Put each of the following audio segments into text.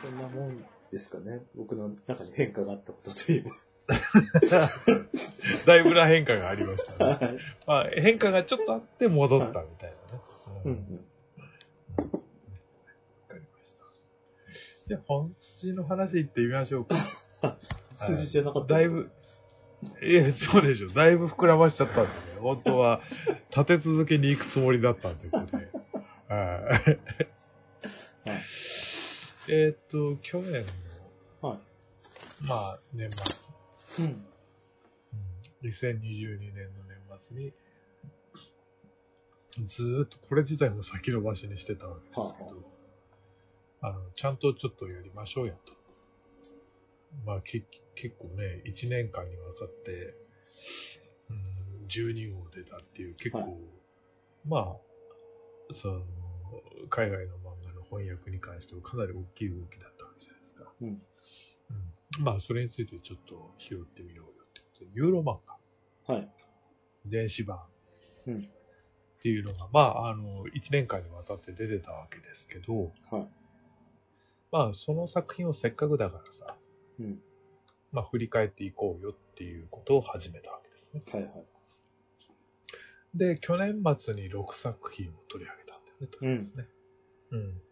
そんなもんですかね。僕の中に変化があったことといえば。だいぶな変化がありましたね。はい。まあ、変化がちょっとあって戻ったみたいなね。うんうん。じゃあ、本筋の話行ってみましょうか。筋じゃなかった。だいぶ、いや、そうでしょ。だいぶ膨らましちゃったんでね。本当は、立て続けに行くつもりだったんで。えーっと、去年はの、まあ、年末、い。うん。うん、2022年の年末に、ずーっとこれ自体も先延ばしにしてたわけですけど、あの、ちゃんとちょっとやりましょうよと。まあ、け結構ね、1年間にわたって、うん、12号出たっていう結構、はいまあ、その、海外の漫画の翻訳に関してはかなり大きい動きだったわけじゃないですか。うん。うんまあ、それについてちょっと拾ってみようよってことで、ユーロ漫画、はい。電子版うん。っていうのが、まあ、あの、1年間にわたって出てたわけですけど、はい。まあ、その作品をせっかくだからさ、うん。まあ、振り返っていこうよっていうことを始めたわけですね。はいはい。で、去年末に6作品を取り上げたんだよね、とりあえずね。うん。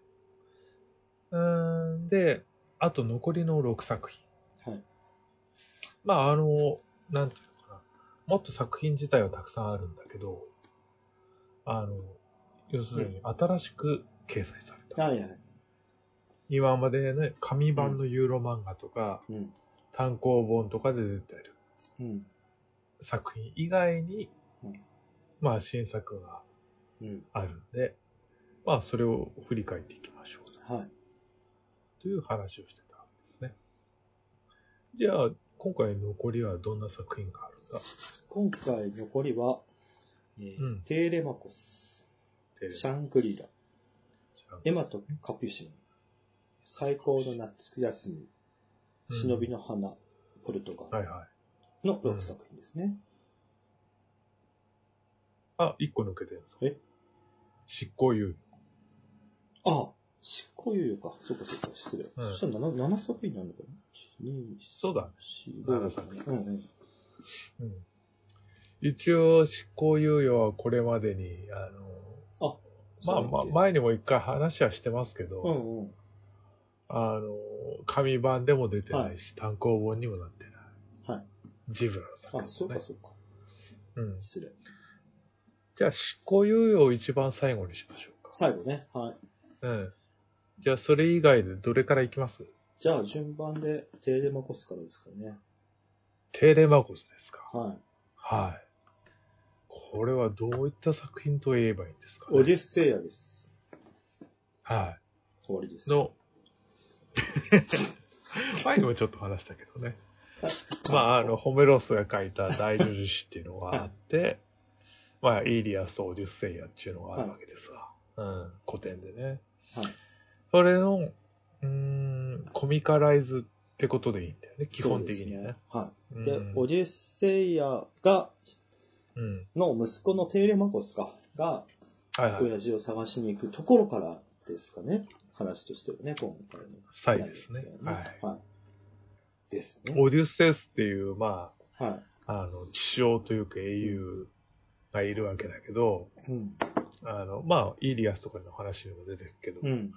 うーん、で、あと残りの6作品。はい。まあ、あの、なんていうのかな。もっと作品自体はたくさんあるんだけど、あの、要するに新しく掲載された。はいはい。今までね、紙版のユーロ漫画とか、うん。単行本とかで出てるうん。作品以外に、うんまあ新作がうん。あるんで、まあそれを振り返っていきましょう。はい。という話をしてたわけですね。じゃあ、今回残りはどんな作品があるんだ？今回残りは、えーうんテーレマコス、テシャングリラ、エマとカピュシン、最高の夏休み、忍びの花、ポルトガルはいはい。の6作品ですね。あ、一個抜けてるんですか？え？執行猶予。ああ、執行猶予か。そうかそうか、失礼。うんそしたら 7, 7作品になるのかな ?1、2、そうだ。4、7 5、作品うんうん。うん。一応、執行猶予はこれまでに、あの、あ、まあまあ、前にも一回話はしてますけど、けうんうん。あの、紙版でも出てないし、単行本にもなってない。はい。ジブラの作品、あ、そうかそうか。うん。失礼。じゃあ、執行猶予を一番最後にしましょうか。最後ね。はい。うん。じゃあ、それ以外でどれからいきます？じゃあ、順番でテーレマコスからですかね。テーレマコスですか。はい。はい。これはどういった作品と言えばいいんですか、オデュッセイヤです。は終わりです。い。の、前にもちょっと話したけどね。まあ、あの、ホメロスが書いた大女子詩っていうのがあって、まあ、イーリアスとオデュッセイヤっていうのがあるわけですわ。うん、古典でね。はい。それの、うーん、コミカライズってことでいいんだよね、基本的にはね。そうですはい。うんで、オデュッセイヤが、うん。の息子のテーレマコスか、が、はいはい。親父を探しに行くところからですかね。話としてはね、今回の。サイですね。ははいい。。はい。ですね。オデュッセウスっていう、まはあ、あの、地匠というか英雄がいるわけだけど、い。うん。あの、まあ、イーリアスとかの話にも出てるけど、うん。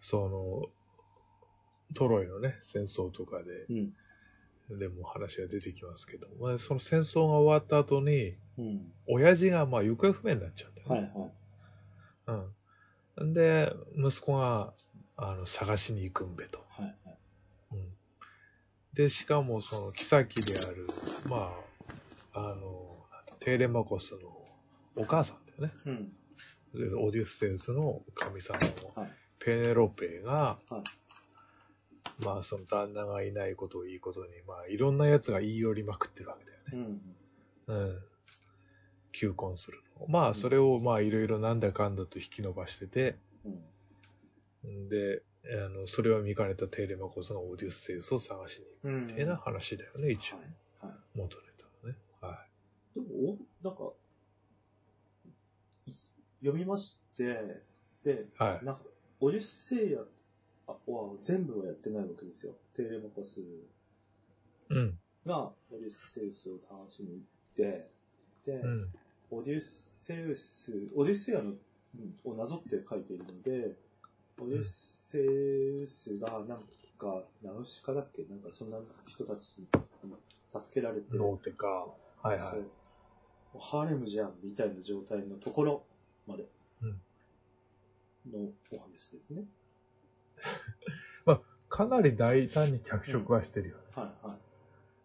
その、トロイのね、戦争とかで、うん。でも話が出てきますけど、まあ、その戦争が終わった後に、うん。親父がまあ行方不明になっちゃうんだよね。はいはい。うん。んで、息子が、あの、探しに行くんべと。はいはい。うん。で、しかもその、妃である、まあ、あの、テーレマコスのお母さんだよね。うん。でオデュッセウスの神様のはい。ペネロペが、はいまあその旦那がいないことをいいことに、まあいろんな奴が言い寄りまくってるわけだよね。うん。うん。求婚するの。まあそれをまあいろいろなんだかんだと引き伸ばしてて、うん。で、あの、それを見かねたテーレマコスがオデュッセウスを探しに行くうん。みたいな話だよね、一応。はい。はい。元ネタのね。はお、なんか、い読みまして、で、はい。なんか、オデュッセイヤは全部はやってないわけですよ。テーレマコスうん。がオデュッセウスを楽しみに行って、で、うん。オデュッセウス、オデュッセイヤの、うんをなぞって書いているので、オデュッセウスがなんか、ナウシカだっけ？なんかそんな人たちに助けられて、ローテか。はいはい。ハーレムじゃんみたいな状態のところまでのお話ですね。かなり大胆に脚色はしてるよね。はいはい。い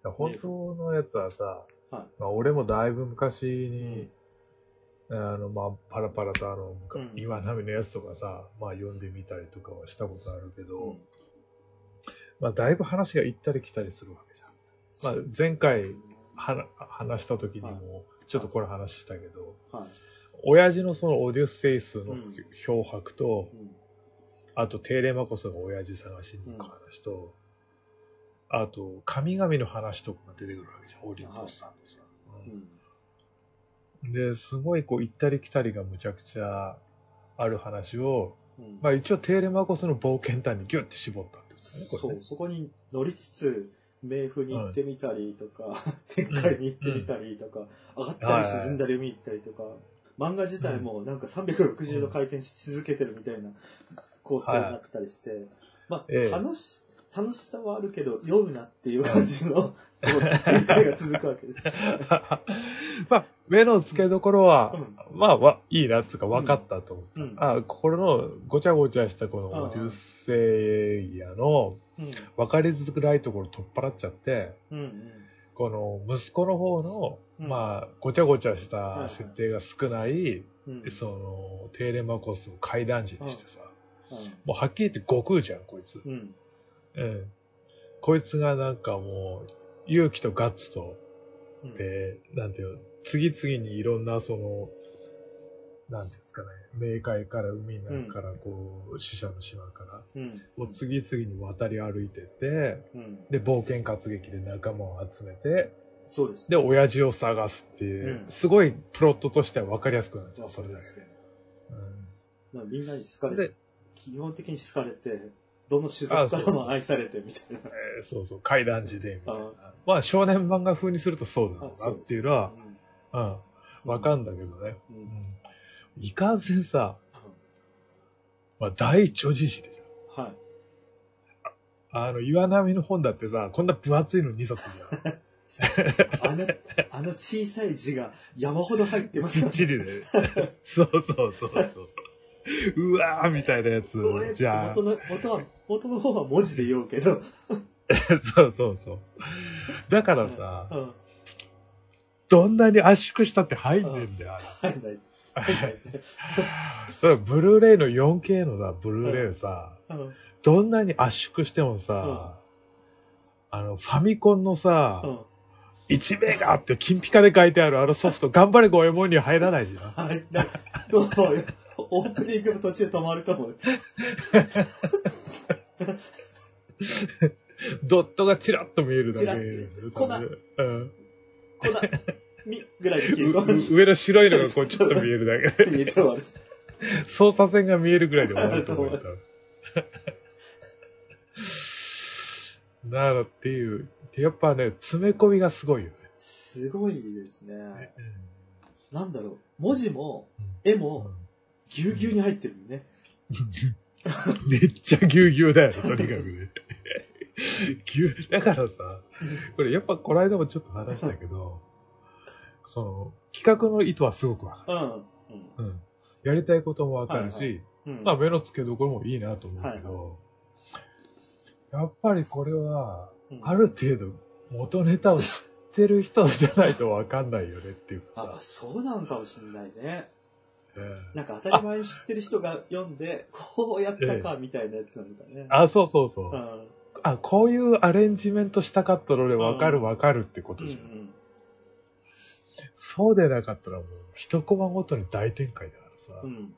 や本当のやつはさ、はい。まあ、俺もだいぶ昔に、あの、まあ、パラパラとあの、うん。岩波のやつとかさ、まあ、読んでみたりとかはしたことあるけど、うん。まあ、だいぶ話が行ったり来たりするわけじゃん。まあ、前回は話した時にはい。も、ちょっとこれ話したけど、はい。親父のそのオデュッセイスのうん。漂白と、うん。あとテーレマコスが親父探しに行く話と、あと神々の話とかが出てくるわけじゃん、オリンポスさんのさ。うん。うん。で、すごいこう行ったり来たりがむちゃくちゃある話を、うん。まあ一応テーレマコスの冒険譚にギュッて絞ったってことね、ね。そう、そこに乗りつつ、冥府に行ってみたりとか、天界に行ってみたりとか、上がったり沈んだり海行ったりとか、漫画自体もなんか360度回転し続けてるみたいな構成になってたりして、まええ。あ、楽し、楽しさはあるけど、酔うなっていう感じの、展開が続くわけです。まあ、目の付けどころは、うまあ、わいいなっつうか分かったと思った。うんあ、これのごちゃごちゃしたこのオデュッセイヤのうん。分かりづらいところ取っ払っちゃって、うんうん。この息子の方の、うんまあ、ごちゃごちゃした設定が少ない、うん。その、テーレマコスを階段時にしてさ、うんもうはっきり言って悟空じゃん、こいつ。うん。うん。こいつがなんかもう、勇気とガッツと、うん。で、なんていうの、次々にいろんなその、なんていうんですかね、冥界から海の中からこう、死者の島から、うん。もう次々に渡り歩いてって、うん。で、冒険活劇で仲間を集めて、そうです。で、親父を探すっていう、うんすごいプロットとしては分かりやすくなっちゃう、それだけうですよ。うんまあみんなに好かれでて、基本的に好かれて、どの種族からも愛されてみたいな。えーそうそう、階段時で、みたいなあ。まあ、少年漫画風にするとそうだろうなっていうのは、うんうん、わかんだけどね。ううんん。いかんせんさ、うまあ、大著事誌でしょ。んはい。あの、岩波の本だってさ、こんな分厚いの2冊じゃん。あの、あの小さい字が山ほど入ってますきよっちりで。そうそうそうそう。うわーみたいなやつじゃあ元、の、元は、元の方は文字で言おうけど。そうそうそう。だからさ、うん。どんなに圧縮したって入んねえんだよ、あれ。入んない。ブルーレイの 4K のさ、ブルーレイさ、うん。どんなに圧縮してもさ、あの、ファミコンのさ、うん。1メガって金ピカで書いてあるあのソフト、頑張れゴエモンには入らないじゃん。はい。だどうも、オープニングの途中で止まると思う。ドットがチラッと見えるだけ。チラッと粉うん。こんな、み、ぐらいで消えるう上の白いのがこうちょっと見えるだけ。消えて終わる。操作線が見えるぐらいで終わると思うよ。多分なるっていう。やっぱね、詰め込みがすごいよね。すごいですね。なんだろう。文字も、絵うもん、ぎゅうぎゅうに入ってるね。めっちゃぎゅうぎゅうだよね、とにかくね。ぎゅう、だからさ、これやっぱこの間もちょっと話したけど、その、企画の意図はすごくわかうん。る。うん。やりたいこともわかるし、はいうん。まあ目の付けどころもいいなと思うけど、やっぱりこれは、うんある程度元ネタを知ってる人じゃないとわかんないよねっていうかあ、さ。そうなんかもしれないね。ええなんか当たり前に知ってる人が読んで、こうやったかみたいなやつなのかね。あ、そうそうそう。うん。あ、こういうアレンジメントしたかったのでわかるわかるってことうんうじゃん。ん。そうでなかったらもう、一コマごとに大展開だからさ、うん。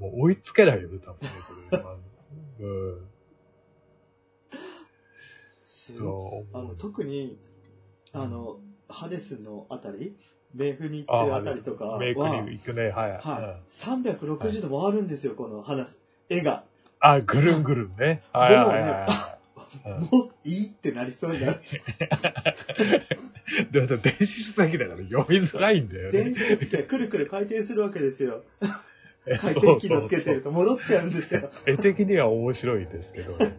もう追いつけないよね、多分ね、うん。あの、特に、あの、ハデスのあたり、メイフに行ってるあたりとかは、メイクに行くね、はい。はい、360度回るんですよ、この話、絵が。あ、ぐるんぐるんね。はいでもね、もういいってなりそうになる。でも電子書籍だから読みづらいんだよね。電子書籍がくるくる回転するわけですよ。え回転機能つけてると戻っちゃうんですよ。絵的には面白いですけど、ね、